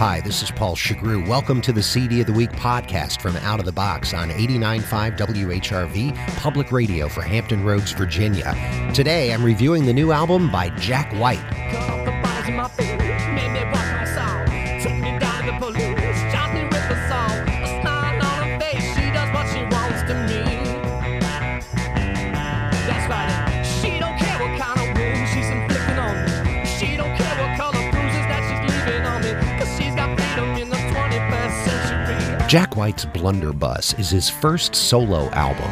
Hi, this is Paul Shugrue. Welcome to the CD of the Week podcast from Out of the Box on 89.5 WHRV, public radio for Hampton Roads, Virginia. Today, I'm reviewing the new album by Jack White. Jack White's Blunderbuss is his first solo album.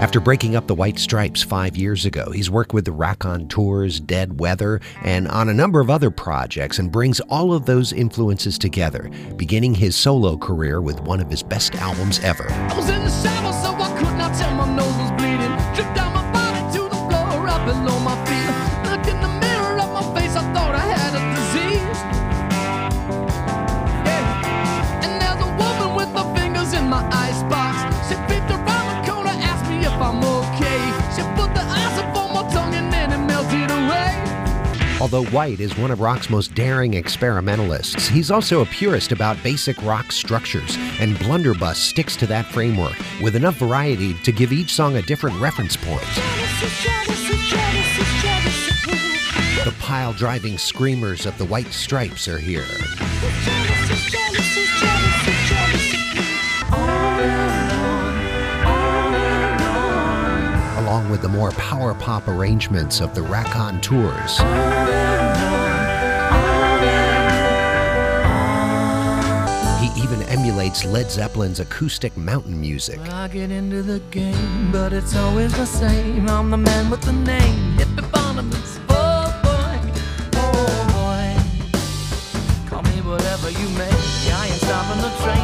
After breaking up the White Stripes five years ago, he's worked with the Raconteurs, Dead Weather, and on a number of other projects and brings all of those influences together, beginning his solo career with one of his best albums ever. Although White is one of rock's most daring experimentalists, he's also a purist about basic rock structures, and Blunderbuss sticks to that framework with enough variety to give each song a different reference point. The pile driving screamers of the White Stripes are here. Along with the more power pop arrangements of the Raconteurs. He even emulates Led Zeppelin's acoustic mountain music. I get into the game, but it's always the same. I'm the man with the name, Hippopotamus. Oh boy, oh boy. Call me whatever you may. I ain't stopping the train.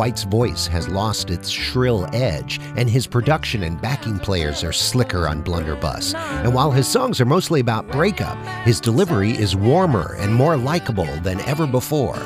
White's voice has lost its shrill edge, and his production and backing players are slicker on Blunderbuss. And while his songs are mostly about breakup, his delivery is warmer and more likable than ever before.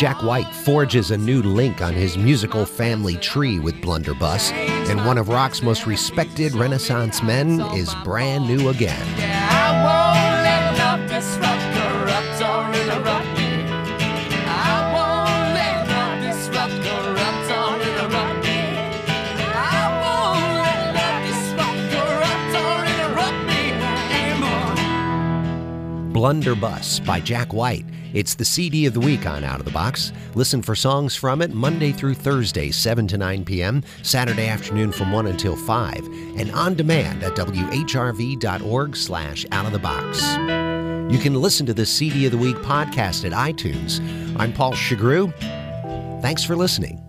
Jack White forges a new link on his musical family tree with Blunderbuss, and one of rock's most respected Renaissance men is brand new again. Blunderbuss by Jack White. It's the CD of the week on Out of the Box. Listen for songs from it Monday through Thursday, 7 to 9 p.m., Saturday afternoon from 1 until 5, and on demand at whrv.org slash out of the box. You can listen to the CD of the Week podcast at iTunes. I'm Paul Shugrue. Thanks for listening.